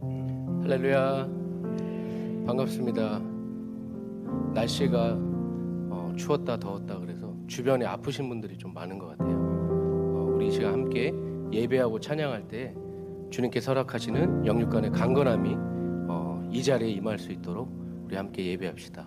할렐루야. 반갑습니다. 날씨가 어, 추웠다 더웠다 그래서 주변에 아프신 분들이 좀 많은 것 같아요. 어, 우리 이 시간 함께 예배하고 찬양할 때 주님께 설악하시는 영육간의 강건함이 어, 이 자리에 임할 수 있도록 우리 함께 예배합시다